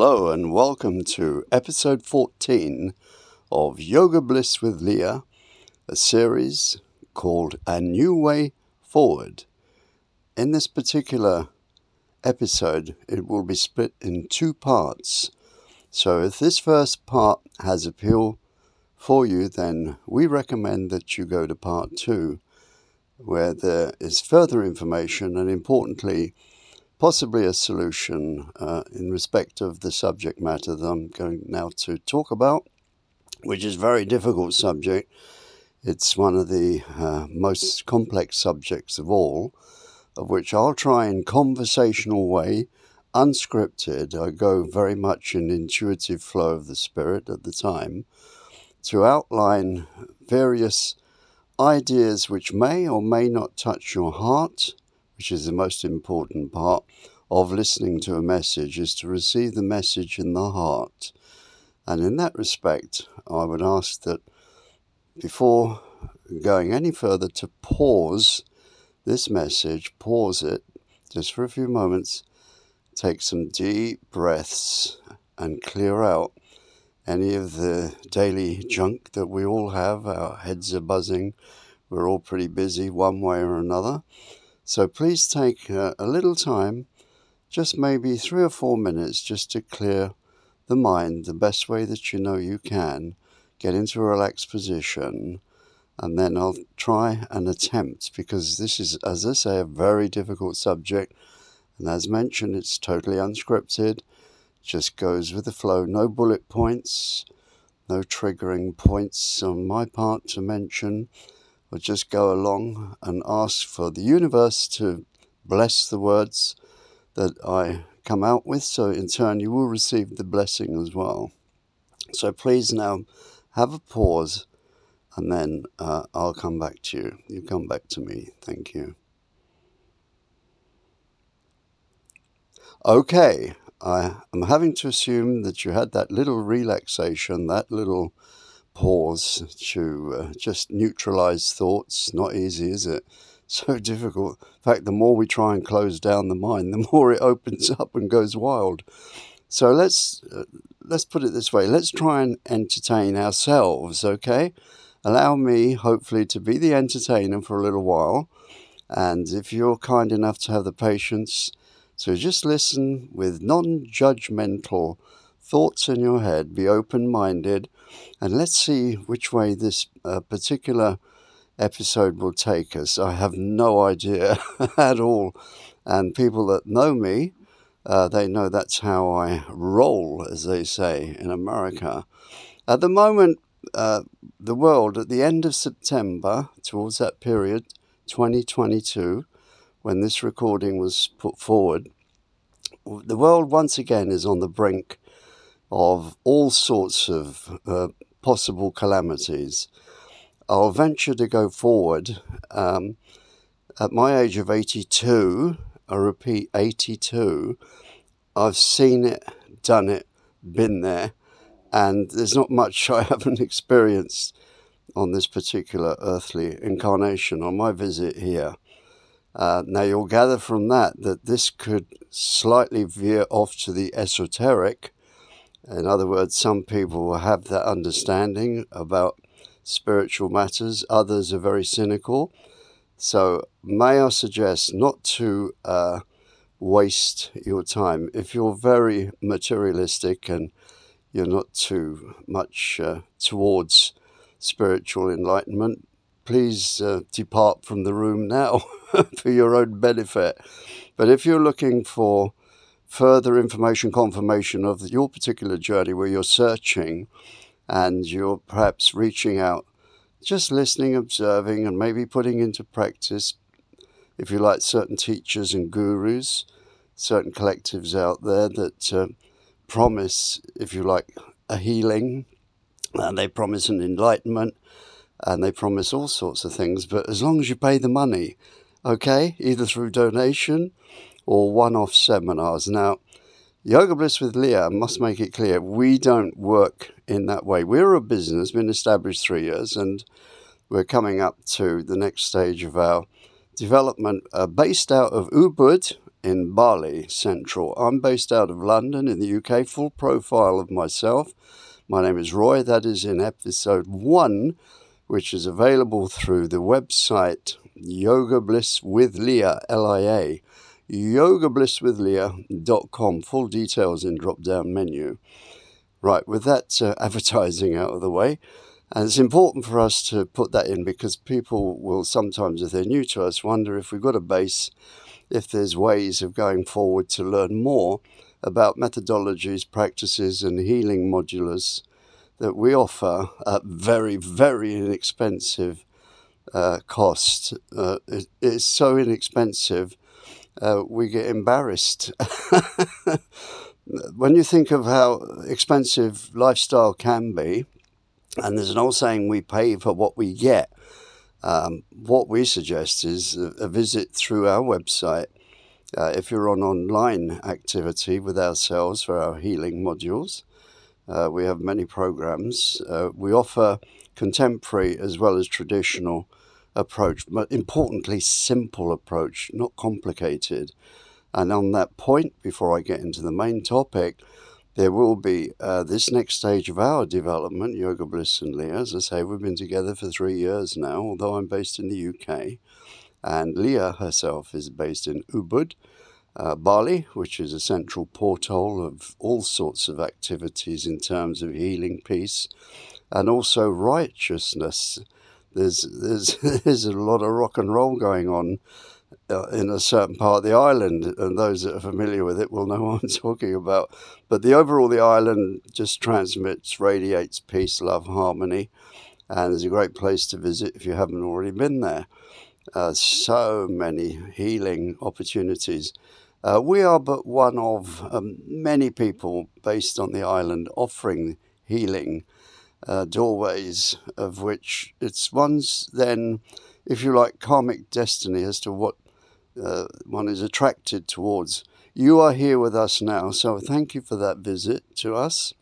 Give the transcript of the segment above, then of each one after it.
Hello, and welcome to episode 14 of Yoga Bliss with Leah, a series called A New Way Forward. In this particular episode, it will be split in two parts. So, if this first part has appeal for you, then we recommend that you go to part two, where there is further information and, importantly, possibly a solution uh, in respect of the subject matter that I'm going now to talk about, which is a very difficult subject. It's one of the uh, most complex subjects of all, of which I'll try in conversational way, unscripted. I go very much in intuitive flow of the spirit at the time to outline various ideas which may or may not touch your heart which is the most important part of listening to a message, is to receive the message in the heart. And in that respect, I would ask that before going any further, to pause this message, pause it just for a few moments, take some deep breaths, and clear out any of the daily junk that we all have. Our heads are buzzing, we're all pretty busy one way or another. So please take a, a little time, just maybe three or four minutes, just to clear the mind the best way that you know you can. Get into a relaxed position, and then I'll try and attempt because this is, as I say, a very difficult subject. And as mentioned, it's totally unscripted, just goes with the flow, no bullet points, no triggering points on my part to mention or just go along and ask for the universe to bless the words that I come out with. So, in turn, you will receive the blessing as well. So, please now have a pause and then uh, I'll come back to you. You come back to me. Thank you. Okay, I am having to assume that you had that little relaxation, that little pause to uh, just neutralize thoughts. Not easy, is it? So difficult. In fact, the more we try and close down the mind, the more it opens up and goes wild. So let's uh, let's put it this way. Let's try and entertain ourselves, okay? Allow me, hopefully, to be the entertainer for a little while. And if you're kind enough to have the patience to just listen with non judgmental thoughts in your head, be open minded, and let's see which way this uh, particular episode will take us. I have no idea at all. And people that know me, uh, they know that's how I roll, as they say in America. At the moment, uh, the world, at the end of September, towards that period, 2022, when this recording was put forward, the world once again is on the brink of all sorts of uh, possible calamities. I'll venture to go forward. Um, at my age of 82, I repeat 82, I've seen it, done it, been there, and there's not much I haven't experienced on this particular earthly incarnation on my visit here. Uh, now, you'll gather from that that this could slightly veer off to the esoteric in other words, some people will have that understanding about spiritual matters, others are very cynical. So, may I suggest not to uh, waste your time. If you're very materialistic and you're not too much uh, towards spiritual enlightenment, please uh, depart from the room now for your own benefit. But if you're looking for further information confirmation of your particular journey where you're searching and you're perhaps reaching out, just listening, observing, and maybe putting into practice, if you like, certain teachers and gurus, certain collectives out there that uh, promise, if you like, a healing, and they promise an enlightenment, and they promise all sorts of things. But as long as you pay the money, okay, either through donation or one off seminars. Now, Yoga Bliss with Leah must make it clear we don't work in that way. We're a business, been established three years, and we're coming up to the next stage of our development uh, based out of Ubud in Bali Central. I'm based out of London in the UK. Full profile of myself. My name is Roy. That is in episode one, which is available through the website Yoga Bliss with Leah, L I A, yogablisswithleah.com. Full details in drop down menu. Right, with that uh, advertising out of the way, and it's important for us to put that in because people will sometimes, if they're new to us, wonder if we've got a base, if there's ways of going forward to learn more about methodologies, practices, and healing modulars that we offer at very, very inexpensive uh, cost. Uh, it, it's so inexpensive, uh, we get embarrassed. when you think of how expensive lifestyle can be, and there's an old saying, we pay for what we get. Um, what we suggest is a, a, visit through our website. Uh, if you're on online activity with ourselves for our healing modules, uh, we have many programs. Uh, we offer contemporary as well as traditional approach, but importantly, simple approach, not complicated. And on that point, before I get into the main topic, there will be uh, this next stage of our development, Yoga Bliss and Leah. As I say, we've been together for three years now, although I'm based in the UK. And Leah herself is based in Ubud, uh, Bali, which is a central porthole of all sorts of activities in terms of healing peace and also righteousness. There's, there's, there's a lot of rock and roll going on uh, in a certain part of the island, and those that are familiar with it will know what I'm talking about. But the overall, the island just transmits, radiates peace, love, harmony, and it's a great place to visit if you haven't already been there. Uh, so many healing opportunities. Uh, we are but one of um, many people based on the island offering healing uh, doorways, of which it's one's then, if you like, karmic destiny as to what uh, one is attracted towards. You are here with us now, so thank you for that visit to us.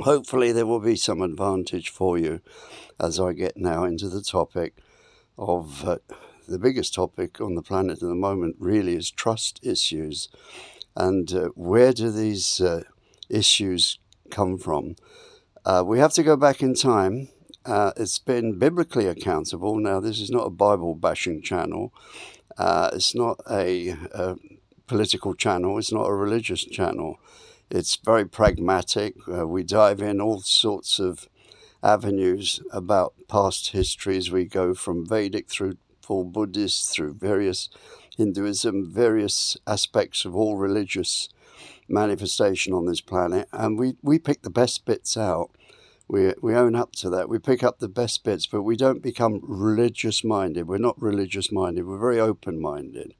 Hopefully, there will be some advantage for you as I get now into the topic of uh, the biggest topic on the planet at the moment, really, is trust issues. And uh, where do these uh, issues come from? Uh, we have to go back in time. Uh, it's been biblically accountable. Now, this is not a Bible bashing channel. Uh, it's not a, a, political channel. It's not a religious channel. It's very pragmatic. Uh, we dive in all sorts of avenues about past histories. We go from Vedic through full Buddhist, through various Hinduism, various aspects of all religious manifestation on this planet, and we, we pick the best bits out we, we own up to that. We pick up the best bits, but we don't become religious minded. We're not religious minded. We're very open minded.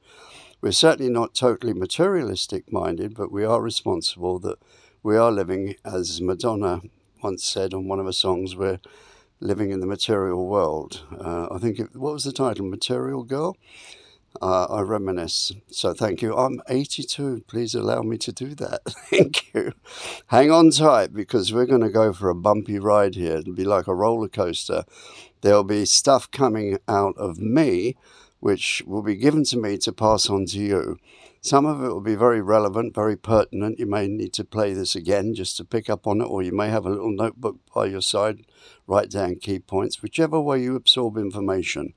We're certainly not totally materialistic minded, but we are responsible that we are living, as Madonna once said on one of her songs, we're living in the material world. Uh, I think, it, what was the title? Material Girl? Uh, I reminisce. So thank you. I'm 82. Please allow me to do that. thank you. Hang on tight because we're going to go for a bumpy ride here. It'll be like a roller coaster. There'll be stuff coming out of me which will be given to me to pass on to you. Some of it will be very relevant, very pertinent. You may need to play this again just to pick up on it, or you may have a little notebook by your side, write down key points, whichever way you absorb information.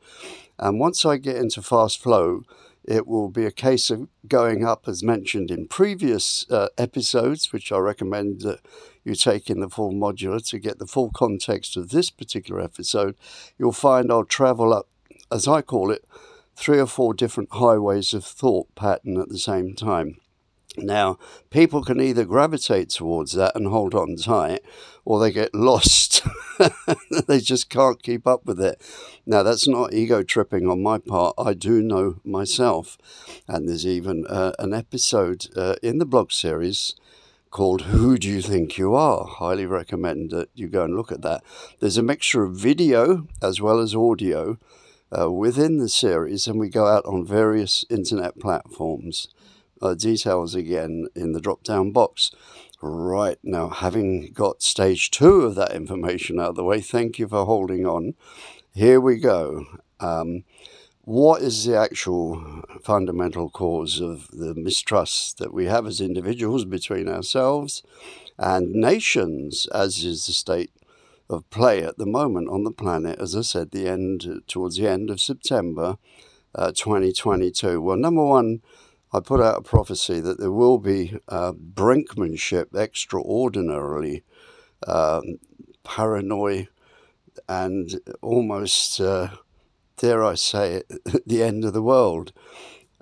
And once I get into fast flow, it will be a case of going up, as mentioned in previous uh, episodes, which I recommend that you take in the full modular to get the full context of this particular episode. You'll find I'll travel up, as I call it, three or four different highways of thought pattern at the same time. Now, people can either gravitate towards that and hold on tight, or they get lost. they just can't keep up with it. Now, that's not ego tripping on my part. I do know myself. And there's even uh, an episode uh, in the blog series called Who Do You Think You Are? Highly recommend that you go and look at that. There's a mixture of video as well as audio uh, within the series, and we go out on various internet platforms. Uh, details again in the drop down box. Right now, having got stage two of that information out of the way, thank you for holding on. Here we go. Um, what is the actual fundamental cause of the mistrust that we have as individuals between ourselves and nations, as is the state of play at the moment on the planet, as I said, the end towards the end of September uh, 2022. Well, number one, I put out a prophecy that there will be uh, brinkmanship, extraordinarily um, paranoid, and almost, uh, dare I say it, the end of the world.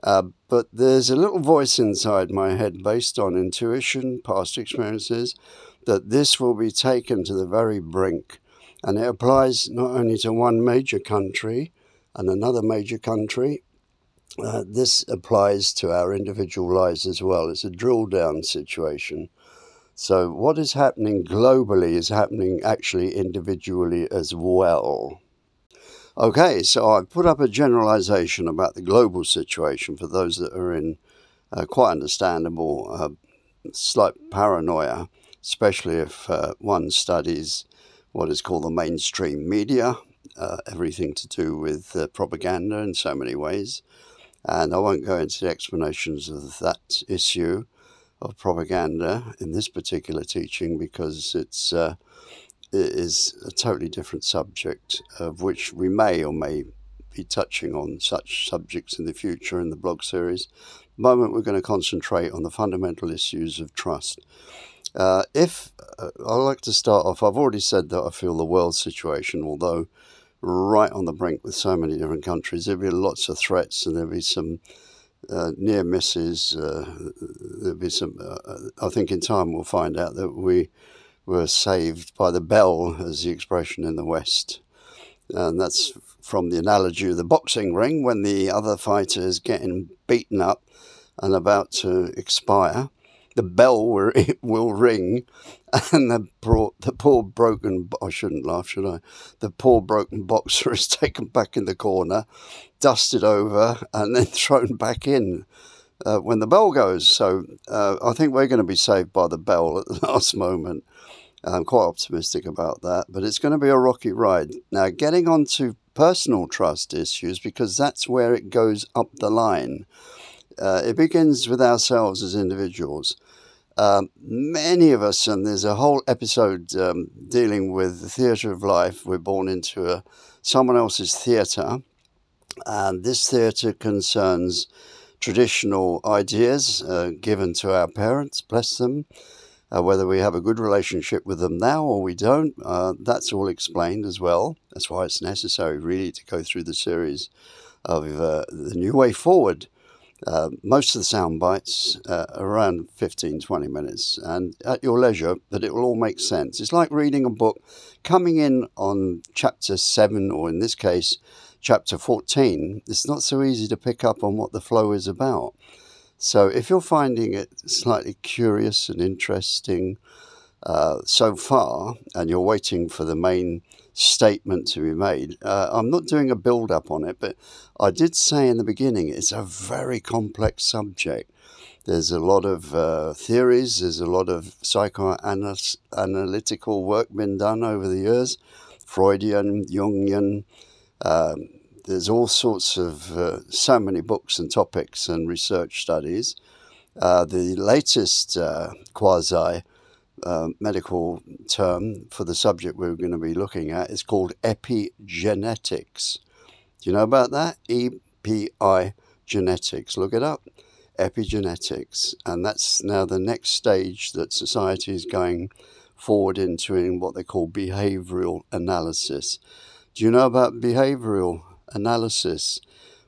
Uh, but there's a little voice inside my head based on intuition, past experiences, that this will be taken to the very brink. And it applies not only to one major country and another major country, uh, this applies to our individual lives as well. It's a drill down situation. So, what is happening globally is happening actually individually as well. Okay, so I've put up a generalization about the global situation for those that are in uh, quite understandable uh, slight paranoia, especially if uh, one studies what is called the mainstream media, uh, everything to do with propaganda in so many ways. And I won't go into the explanations of that issue of propaganda in this particular teaching because it's uh, is a totally different subject, of which we may or may be touching on such subjects in the future in the blog series. At the moment, we're going to concentrate on the fundamental issues of trust. Uh, if uh, I'd like to start off, I've already said that I feel the world situation, although right on the brink with so many different countries, there'll be lots of threats and there'll be some uh, near misses. Uh, there'll be some. Uh, I think in time we'll find out that we were saved by the bell, as the expression in the West. And that's from the analogy of the boxing ring when the other fighter is getting beaten up and about to expire. The bell will, will ring, and the, bro- the poor broken, I shouldn't laugh, should I? The poor broken boxer is taken back in the corner, dusted over, and then thrown back in. Uh, when the bell goes. So uh, I think we're going to be saved by the bell at the last moment. I'm quite optimistic about that, but it's going to be a rocky ride. Now, getting on to personal trust issues, because that's where it goes up the line. Uh, it begins with ourselves as individuals. Um, many of us, and there's a whole episode um, dealing with the theatre of life. We're born into a, someone else's theatre, and this theatre concerns traditional ideas uh, given to our parents, bless them, uh, whether we have a good relationship with them now or we don't, uh, that's all explained as well. That's why it's necessary, really, to go through the series of uh, the new way forward. Uh, most of the sound bites uh, around 15 20 minutes and at your leisure but it will all make sense. It's like reading a book. Coming in on chapter 7 or in this case chapter 14 it's not so easy to pick up on what the flow is about. So if you're finding it slightly curious and interesting uh, so far, and you're waiting for the main statement to be made, uh, I'm not doing a build up on it, but I did say in the beginning it's a very complex subject. There's a lot of uh, theories, there's a lot of psychoanalytical work been done over the years, Freudian, Jungian. Um, there's all sorts of uh, so many books and topics and research studies. Uh, the latest uh, quasi uh, medical term for the subject we're going to be looking at is called epigenetics. Do you know about that? E P I genetics. Look it up. Epigenetics. And that's now the next stage that society is going forward into in what they call behavioral analysis. Do you know about behavioral analysis?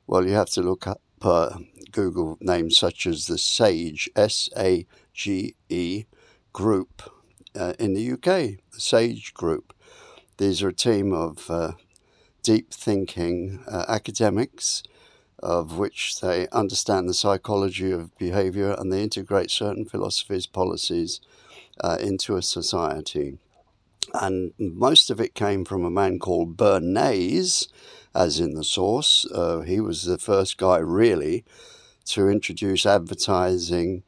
Well, you have to look up uh, Google names such as the SAGE, S A G E, group uh, in the UK, the SAGE group. These are a team of uh, deep thinking uh, academics of which they understand the psychology of behavior and they integrate certain philosophies, policies uh, into a society. And most of it came from a man called Bernays, as in the source. Uh, he was the first guy, really, to introduce advertising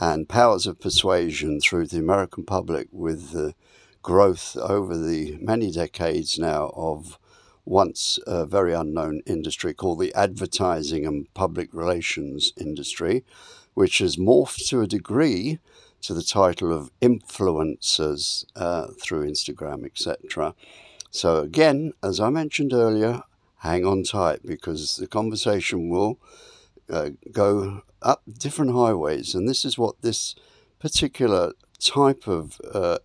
and powers of persuasion through the American public with the growth over the many decades now of once a very unknown industry called the advertising and public relations industry, which has morphed to a degree to the title of influencers uh, through Instagram, etc. So, again, as I mentioned earlier, hang on tight because the conversation will uh, go up different highways. And this is what this particular type of uh,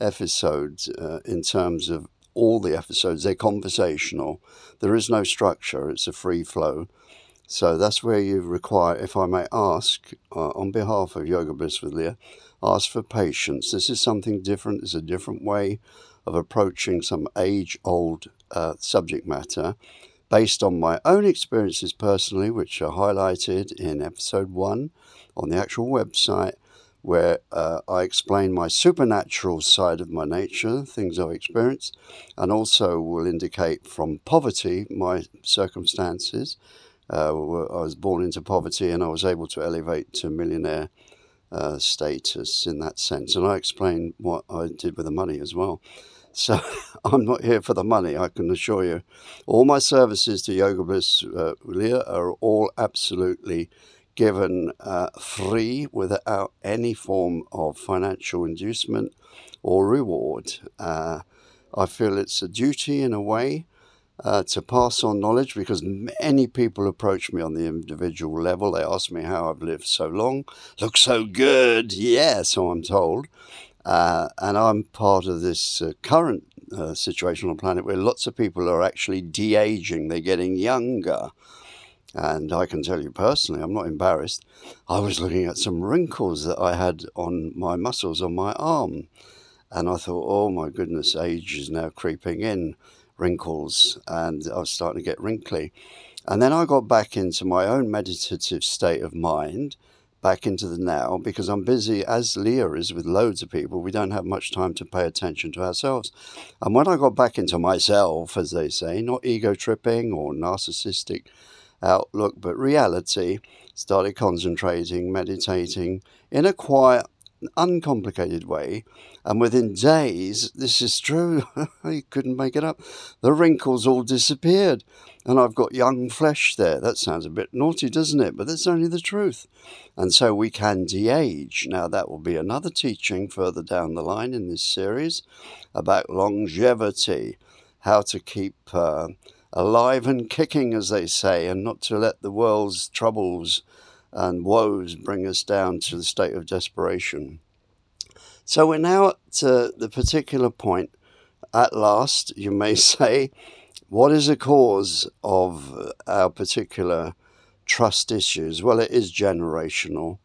episode, uh, in terms of all the episodes, they're conversational. There is no structure, it's a free flow. So that's where you require, if I may ask, uh, on behalf of Yoga Bliss with Leah, ask for patience. This is something different, it's a different way of approaching some age old uh, subject matter based on my own experiences personally, which are highlighted in episode one on the actual website, where uh, I explain my supernatural side of my nature, things I've experienced, and also will indicate from poverty my circumstances. Uh, I was born into poverty and I was able to elevate to millionaire uh, status in that sense. And I explain what I did with the money as well. So I'm not here for the money, I can assure you. All my services to Yoga Bliss uh, Leah are all absolutely given uh, free without any form of financial inducement or reward. Uh, I feel it's a duty in a way uh, to pass on knowledge because many people approach me on the individual level. They ask me how I've lived so long, look so good. Yeah, so I'm told. Uh, and I'm part of this uh, current uh, situation on the planet where lots of people are actually de aging, they're getting younger. And I can tell you personally, I'm not embarrassed. I was looking at some wrinkles that I had on my muscles on my arm. And I thought, oh my goodness, age is now creeping in, wrinkles. And I was starting to get wrinkly. And then I got back into my own meditative state of mind, back into the now, because I'm busy, as Leah is, with loads of people. We don't have much time to pay attention to ourselves. And when I got back into myself, as they say, not ego tripping or narcissistic outlook, but reality, started concentrating, meditating in a quiet, uncomplicated way. And within days, this is true, I couldn't make it up, the wrinkles all disappeared. And I've got young flesh there. That sounds a bit naughty, doesn't it? But that's only the truth. And so we can de age. Now, that will be another teaching further down the line in this series about longevity, how to keep. Uh, alive and kicking, as they say, and not to let the world's troubles and woes bring us down to the state of desperation. So we're now at the particular point, at last, you may say, what is the cause of our particular trust issues? Well, it is generational.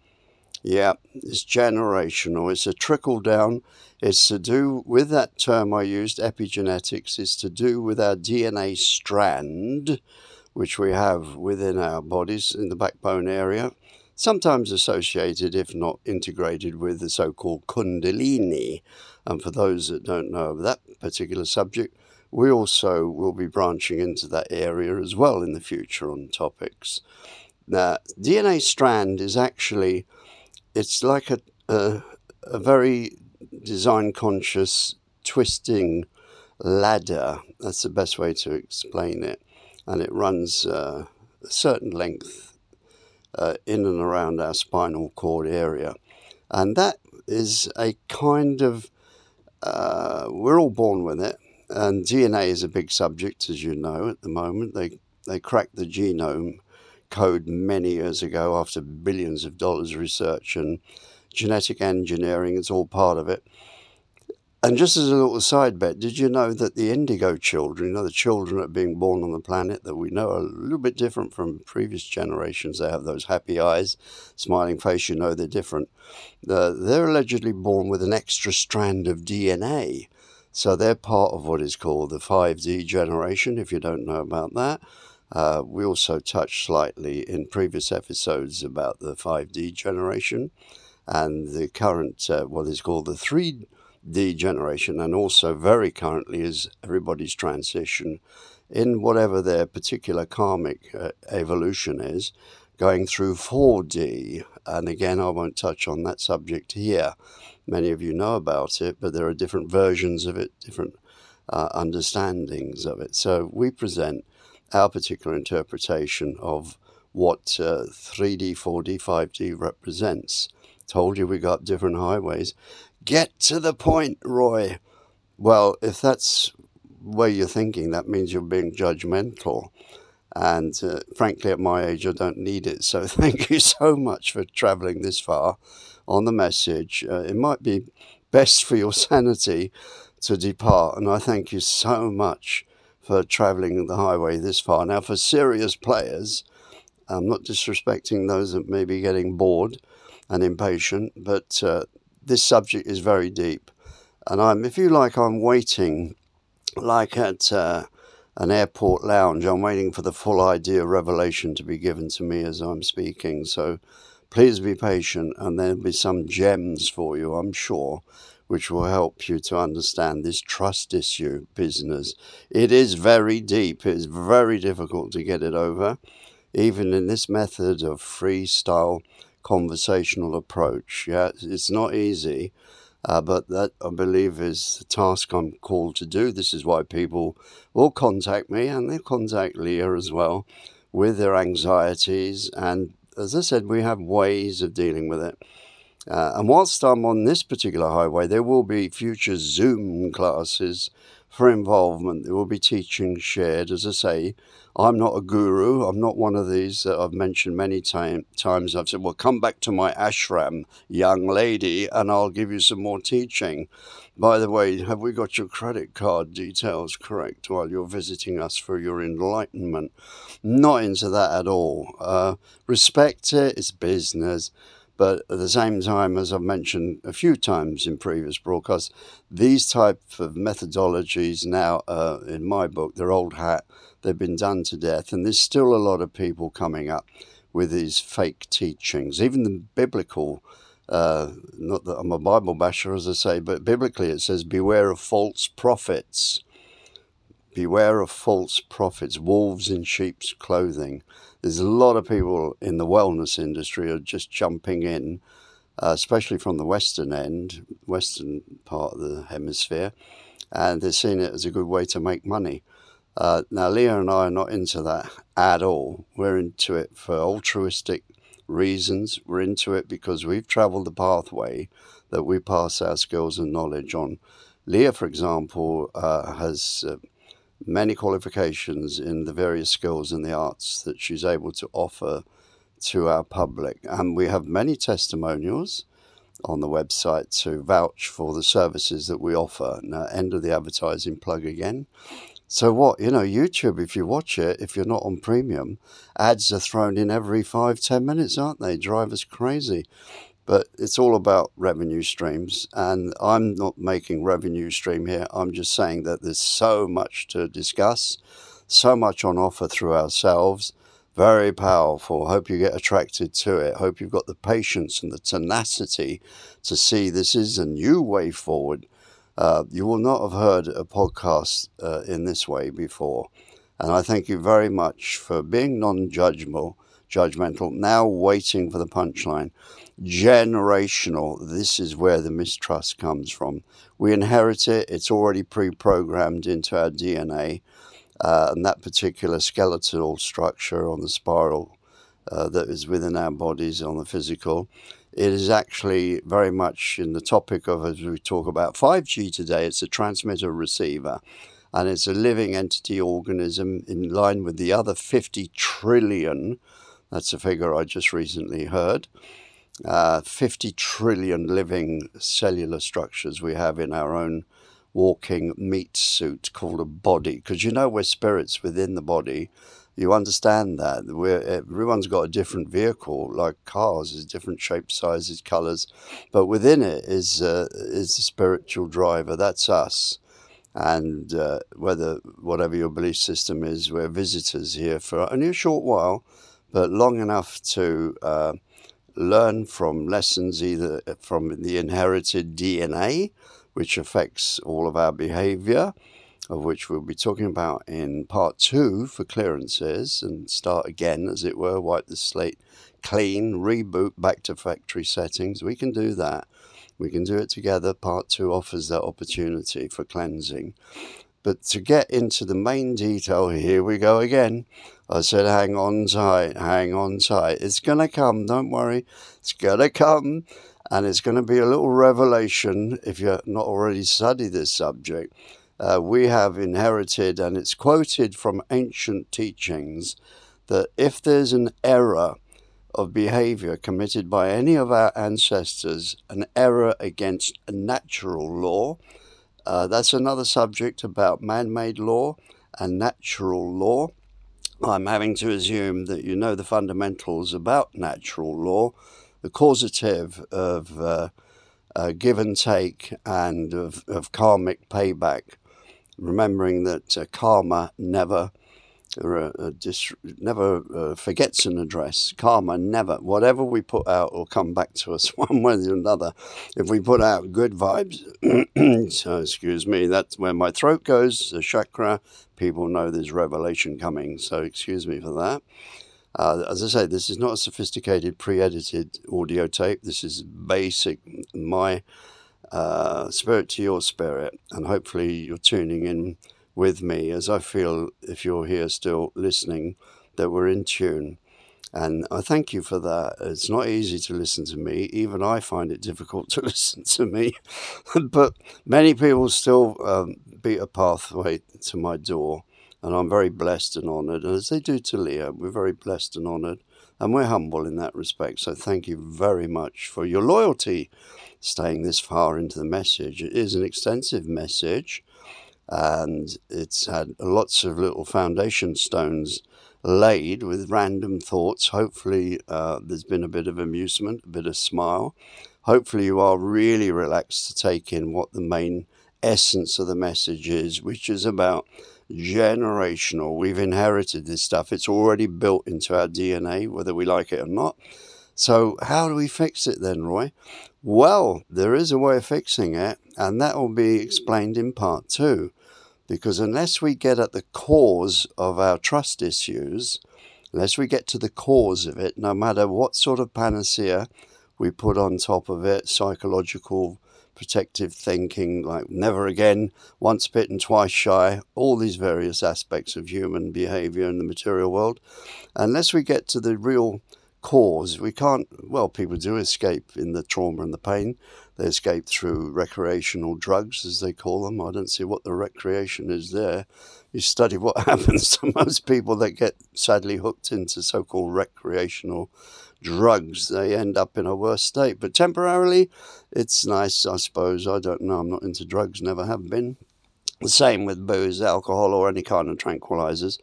Yeah, it's generational. It's a trickle down. It's to do with that term I used, epigenetics. It's to do with our DNA strand, which we have within our bodies in the backbone area, sometimes associated, if not integrated, with the so called Kundalini. And for those that don't know of that particular subject, we also will be branching into that area as well in the future on topics. Now, DNA strand is actually it's like a, a, a very design conscious twisting ladder. That's the best way to explain it. And it runs uh, a certain length uh, in and around our spinal cord area. And that is a kind of, uh, we're all born with it. And DNA is a big subject, as you know, at the moment. They, they cracked the genome code many years ago after billions of dollars research and genetic engineering It's all part of it. And just as a little side bet, did you know that the indigo children, you know, the children that are being born on the planet that we know are a little bit different from previous generations? They have those happy eyes, smiling face, you know they're different. Uh, they're allegedly born with an extra strand of DNA. So they're part of what is called the 5D generation, if you don't know about that. Uh, we also touched slightly in previous episodes about the 5D generation and the current, uh, what is called the 3D generation, and also very currently is everybody's transition in whatever their particular karmic uh, evolution is, going through 4D. And again, I won't touch on that subject here. Many of you know about it, but there are different versions of it, different uh, understandings of it. So we present our particular interpretation of what uh, 3D, 4D, 5D represents. Told you we got different highways. Get to the point, Roy. Well, if that's where you're thinking, that means you're being judgmental. And uh, frankly, at my age, I don't need it. So thank you so much for traveling this far on the message. Uh, it might be best for your sanity to depart. And I thank you so much for traveling the highway this far. Now, for serious players, I'm not disrespecting those that may be getting bored and impatient, but uh, this subject is very deep. And I'm, if you like, I'm waiting like at uh, an airport lounge. I'm waiting for the full idea revelation to be given to me as I'm speaking. So please be patient, and there'll be some gems for you, I'm sure, which will help you to understand this trust issue business. It is very deep, it's very difficult to get it over, even in this method of freestyle conversational approach. Yeah, it's not easy. Uh, but that I believe is the task I'm called to do. This is why people will contact me and they contact Leah as well with their anxieties. And as I said, we have ways of dealing with it. Uh, and whilst I'm on this particular highway, there will be future Zoom classes for involvement. There will be teaching shared. As I say, I'm not a guru. I'm not one of these that I've mentioned many time, times. I've said, well, come back to my ashram, young lady, and I'll give you some more teaching. By the way, have we got your credit card details correct while you're visiting us for your enlightenment? Not into that at all. Uh, respect it, it's business. But at the same time, as I've mentioned a few times in previous broadcasts, these type of methodologies now, uh, in my book, they're old hat. They've been done to death, and there's still a lot of people coming up with these fake teachings, even the biblical. Uh, not that I'm a Bible basher, as I say, but biblically it says, "Beware of false prophets." Beware of false prophets, wolves in sheep's clothing there's a lot of people in the wellness industry are just jumping in, uh, especially from the western end, western part of the hemisphere, and they're seeing it as a good way to make money. Uh, now, Leah and I are not into that at all. We're into it for altruistic reasons. We're into it because we've traveled the pathway that we pass our skills and knowledge on. Leah, for example, uh, has uh, many qualifications in the various skills and the arts that she's able to offer to our public. And we have many testimonials on the website to vouch for the services that we offer. Now, end of the advertising plug again. So, what, you know, YouTube, if you watch it, if you're not on premium, ads are thrown in every five, ten minutes, aren't they? Drive us crazy. But it's all about revenue streams. And I'm not making revenue stream here. I'm just saying that there's so much to discuss, so much on offer through ourselves. Very powerful. Hope you get attracted to it. Hope you've got the patience and the tenacity to see this is a new way forward. Uh, you will not have heard a podcast uh, in this way before. And I thank you very much for being non judgmental, judgmental, now waiting for the punchline generational. This is where the mistrust comes from. We inherit it, it's already pre programmed into our DNA. Uh, and that particular skeletal structure on the spiral uh, that is within our bodies on the physical, it is actually very much in the topic of, as we talk about 5G today, it's a transmitter receiver. And it's a living entity organism in line with the other 50 trillion. That's a figure I just recently heard uh, 50 trillion living cellular structures we have in our own walking meat suit called a body. Because you know we're spirits within the body. You understand that. We're, everyone's got a different vehicle, like cars, is different shapes, sizes, colors. But within it is, uh, is the spiritual driver. That's us. And uh, whether, whatever your belief system is, we're visitors here for only a short while, but long enough to uh, learn from lessons either from the inherited DNA, which affects all of our behavior, of which we'll be talking about in part two for clearances and start again, as it were, wipe the slate clean, reboot back to factory settings. We can do that. We can do it together. Part two offers that opportunity for cleansing. But to get into the main detail, here we go again. I said, hang on tight, hang on tight. It's going to come, don't worry. It's going to come. And it's going to be a little revelation if you're not already studied this subject. Uh, we have inherited, and it's quoted from ancient teachings, that if there's an error of behavior committed by any of our ancestors, an error against natural law, uh, that's another subject about man made law and natural law. I'm having to assume that you know the fundamentals about natural law, the causative of uh, uh, give and take and of, of karmic payback, remembering that uh, karma never dis- never uh, forgets an address. Karma never. Whatever we put out will come back to us one way or another. If we put out good vibes, so excuse me, that's where my throat goes, the chakra. People know there's revelation coming. So excuse me for that. Uh, as I say, this is not a sophisticated pre-edited audio tape. This is basic, my uh, spirit to your spirit, and hopefully you're tuning in with me as I feel, if you're here still listening, that we're in tune. And I thank you for that. It's not easy to listen to me. Even I find it difficult to listen to me. but many people still um, beat a pathway to my door. And I'm very blessed and honored. And as they do to Leah, we're very blessed and honored. And we're humble in that respect. So thank you very much for your loyalty staying this far into the message. It is an extensive message and it's had lots of little foundation stones laid with random thoughts. Hopefully, uh, there's been a bit of amusement, a bit of smile. Hopefully, you are really relaxed to take in what the main essence of the message is, which is about generational. We've inherited this stuff, it's already built into our DNA, whether we like it or not. So, how do we fix it then, Roy? Well, there is a way of fixing it, and that will be explained in part two. Because unless we get at the cause of our trust issues, unless we get to the cause of it, no matter what sort of panacea we put on top of it, psychological protective thinking, like never again, once bitten, twice shy, all these various aspects of human behavior in the material world, unless we get to the real cause, we can't, well, people do escape in the trauma and the pain, they escape through recreational drugs, as they call them. I don't see what the recreation is there. You study what happens to most people that get sadly hooked into so called recreational drugs. They end up in a worse state. But temporarily, it's nice, I suppose. I don't know. I'm not into drugs, never have been. The same with booze, alcohol, or any kind of tranquilizers.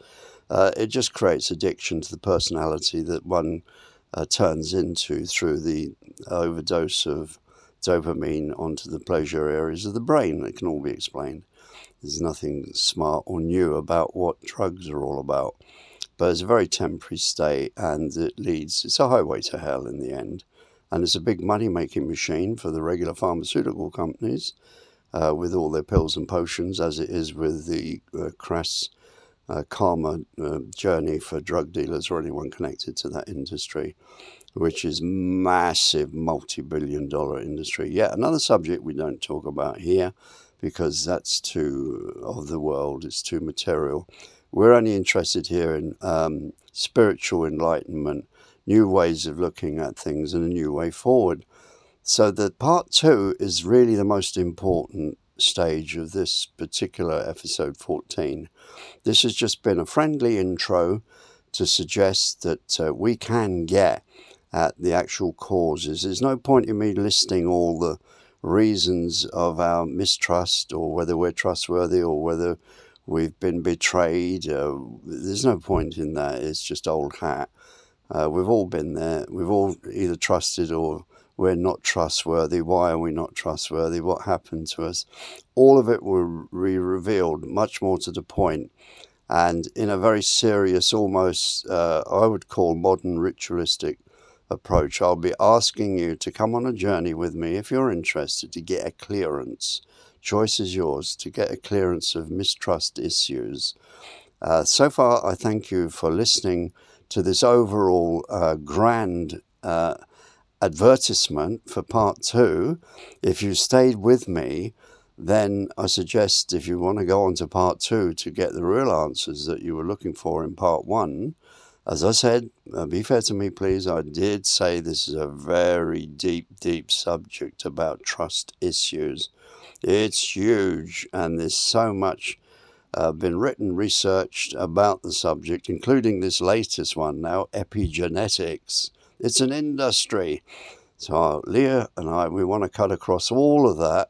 Uh, it just creates addiction to the personality that one uh, turns into through the overdose of dopamine onto the pleasure areas of the brain. It can all be explained. There's nothing smart or new about what drugs are all about. But it's a very temporary state and it leads, it's a highway to hell in the end. And it's a big money making machine for the regular pharmaceutical companies uh, with all their pills and potions, as it is with the uh, crass karma uh, journey for drug dealers or anyone connected to that industry which is massive multi-billion dollar industry. Yet another subject we don't talk about here because that's too of the world, it's too material. We're only interested here in um, spiritual enlightenment, new ways of looking at things, and a new way forward. So, the part two is really the most important stage of this particular episode 14. This has just been a friendly intro to suggest that uh, we can get at the actual causes. There's no point in me listing all the reasons of our mistrust or whether we're trustworthy or whether we've been betrayed. Uh, there's no point in that. It's just old hat. Uh, we've all been there. We've all either trusted or we're not trustworthy. Why are we not trustworthy? What happened to us? All of it will be revealed, much more to the point, and in a very serious, almost uh, I would call modern ritualistic approach, I'll be asking you to come on a journey with me if you're interested to get a clearance. Choice is yours to get a clearance of mistrust issues. Uh, so far, I thank you for listening to this overall uh, grand uh, advertisement for part two. If you stayed with me, then I suggest if you want to go on to part two to get the real answers that you were looking for in part one, as I said, uh, be fair to me, please. I did say this is a very deep, deep subject about trust issues. It's huge, and there's so much uh, been written, researched about the subject, including this latest one now, epigenetics. It's an industry. So Leah and I, we want to cut across all of that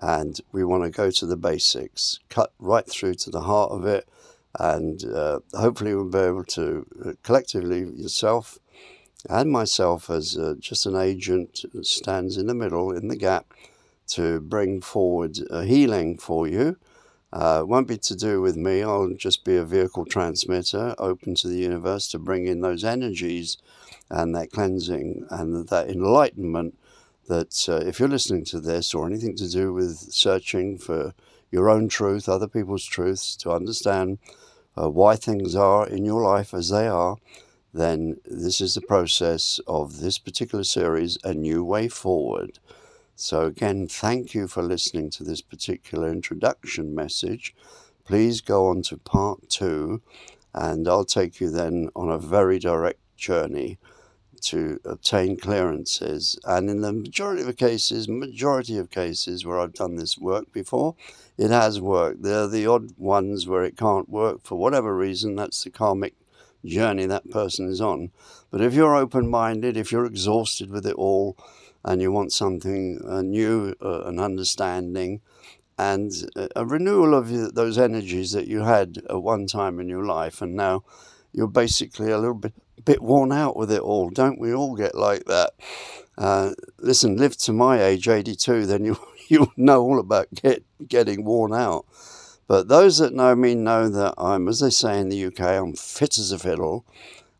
and we want to go to the basics, cut right through to the heart of it, and uh, hopefully we'll be able to uh, collectively yourself and myself as uh, just an agent stands in the middle in the gap to bring forward a healing for you. Uh, won't be to do with me. I'll just be a vehicle transmitter open to the universe to bring in those energies and that cleansing and that enlightenment that uh, if you're listening to this or anything to do with searching for your own truth, other people's truths, to understand uh, why things are in your life as they are, then this is the process of this particular series, A New Way Forward. So, again, thank you for listening to this particular introduction message. Please go on to part two, and I'll take you then on a very direct journey to obtain clearances. And in the majority of cases, majority of cases where I've done this work before, it has worked. There are the odd ones where it can't work for whatever reason. That's the karmic journey that person is on. But if you're open minded, if you're exhausted with it all, and you want something uh, new, uh, an understanding, and a renewal of those energies that you had at one time in your life, and now you're basically a little bit bit worn out with it all. Don't we all get like that? Uh, listen, live to my age, 82, then you you know all about get, getting worn out. But those that know me know that I'm, as they say in the UK, I'm fit as a fiddle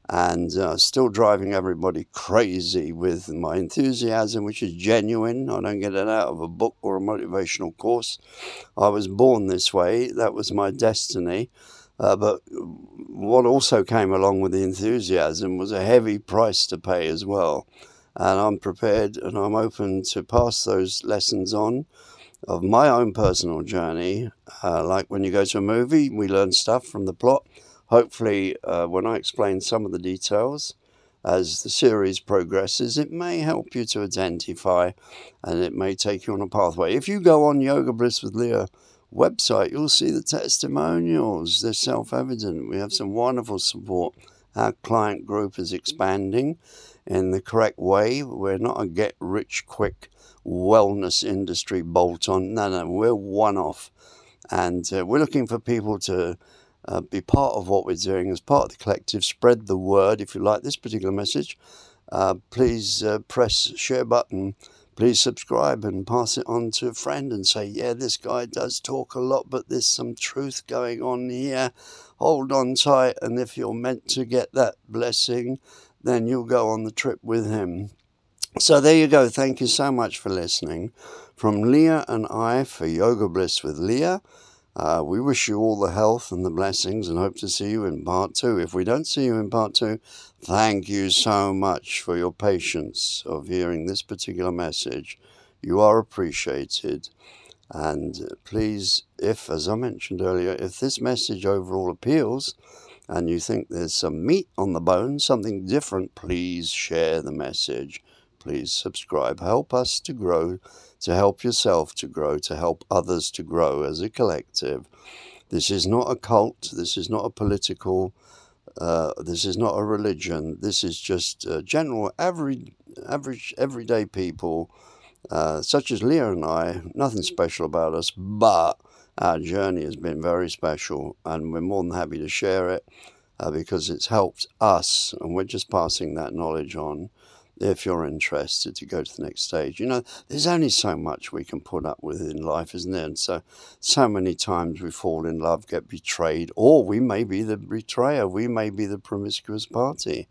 and uh, still driving everybody crazy with my enthusiasm, which is genuine. I don't get it out of a book or a motivational course. I was born this way, that was my destiny. Uh, but what also came along with the enthusiasm was a heavy price to pay as well. And I'm prepared and I'm open to pass those lessons on of my own personal journey. Uh, like when you go to a movie, we learn stuff from the plot. Hopefully, uh, when I explain some of the details as the series progresses, it may help you to identify and it may take you on a pathway. If you go on Yoga Bliss with Leah website, you'll see the testimonials. They're self evident. We have some wonderful support. Our client group is expanding in the correct way. We're not a get rich quick wellness industry bolt on. No, no, we're one off. And uh, we're looking for people to uh, be part of what we're doing as part of the collective. Spread the word. If you like this particular message, uh, please uh, press share button please subscribe and pass it on to a friend and say, yeah, this guy does talk a lot, but there's some truth going on here. Hold on tight, and if you're meant to get that blessing, then you'll go on the trip with him. So there you go. Thank you so much for listening. From Leah and I for Yoga Bliss with Leah. Uh, we wish you all the health and the blessings and hope to see you in part two. If we don't see you in part two, thank you so much for your patience of hearing this particular message. You are appreciated. And please, if, as I mentioned earlier, if this message overall appeals and you think there's some meat on the bone, something different, please share the message. Please subscribe. Help us to grow to help yourself to grow, to help others to grow as a collective. This is not a cult, this is not a political, uh, this is not a religion, this is just uh, general, average, average, everyday people, uh, such as Leah and I, nothing special about us, but our journey has been very special and we're more than happy to share it uh, because it's helped us and we're just passing that knowledge on if you're interested to go to the next stage. You know, there's only so much we can put up with in life, isn't there? And so, so many times we fall in love, get betrayed, or we may be the betrayer, we may be the promiscuous party.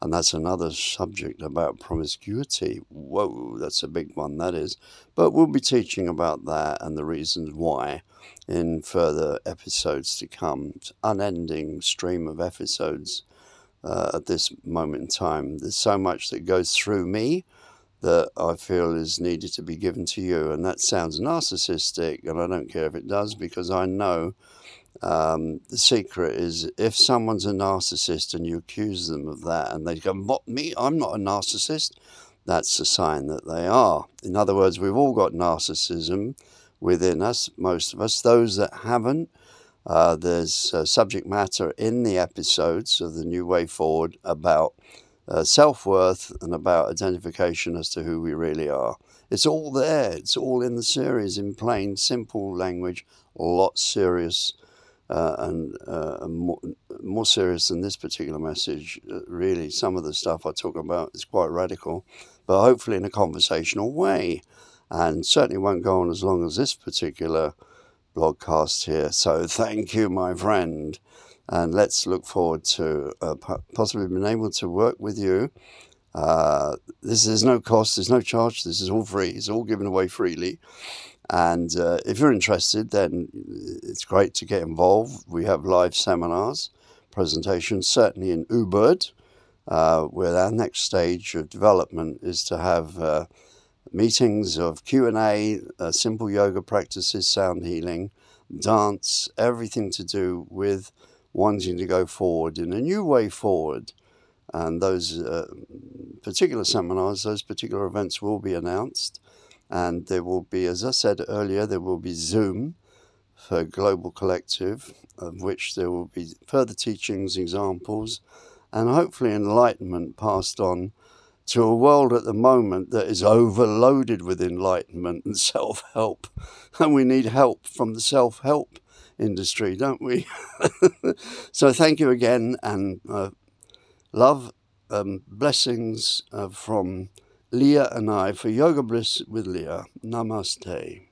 And that's another subject about promiscuity. Whoa, that's a big one, that is. But we'll be teaching about that and the reasons why in further episodes to come. It's unending stream of episodes uh, at this moment in time. There's so much that goes through me that I feel is needed to be given to you. And that sounds narcissistic, and I don't care if it does because I know um, the secret is if someone's a narcissist and you accuse them of that and they go, What, me? I'm not a narcissist. That's a sign that they are. In other words, we've all got narcissism within us, most of us. Those that haven't, uh, there's uh, subject matter in the episodes of the New Way Forward about uh, self worth and about identification as to who we really are. It's all there, it's all in the series in plain, simple language, a lot serious. Uh, and uh, more, more, serious than this particular message. Really, some of the stuff I talk about is quite radical, but hopefully in a conversational way, and certainly won't go on as long as this particular broadcast here. So, thank you, my friend and let's look forward to uh, possibly being able to work with you. Uh, this is no cost, there's no charge, this is all free, it's all given away freely. And uh, if you're interested, then it's great to get involved. We have live seminars, presentations, certainly in Ubud, uh, where our next stage of development is to have uh, meetings of Q&A, uh, simple yoga practices, sound healing, dance, everything to do with wanting to go forward in a new way forward. And those uh, particular seminars, those particular events will be announced. And there will be, as I said earlier, there will be Zoom for Global Collective, of which there will be further teachings, examples, and hopefully enlightenment passed on to a world at the moment that is overloaded with enlightenment and self help. And we need help from the self help industry, don't we? so thank you again, and uh, love, um, blessings uh, from Leah and I for Yoga Bliss with Leah. Namaste.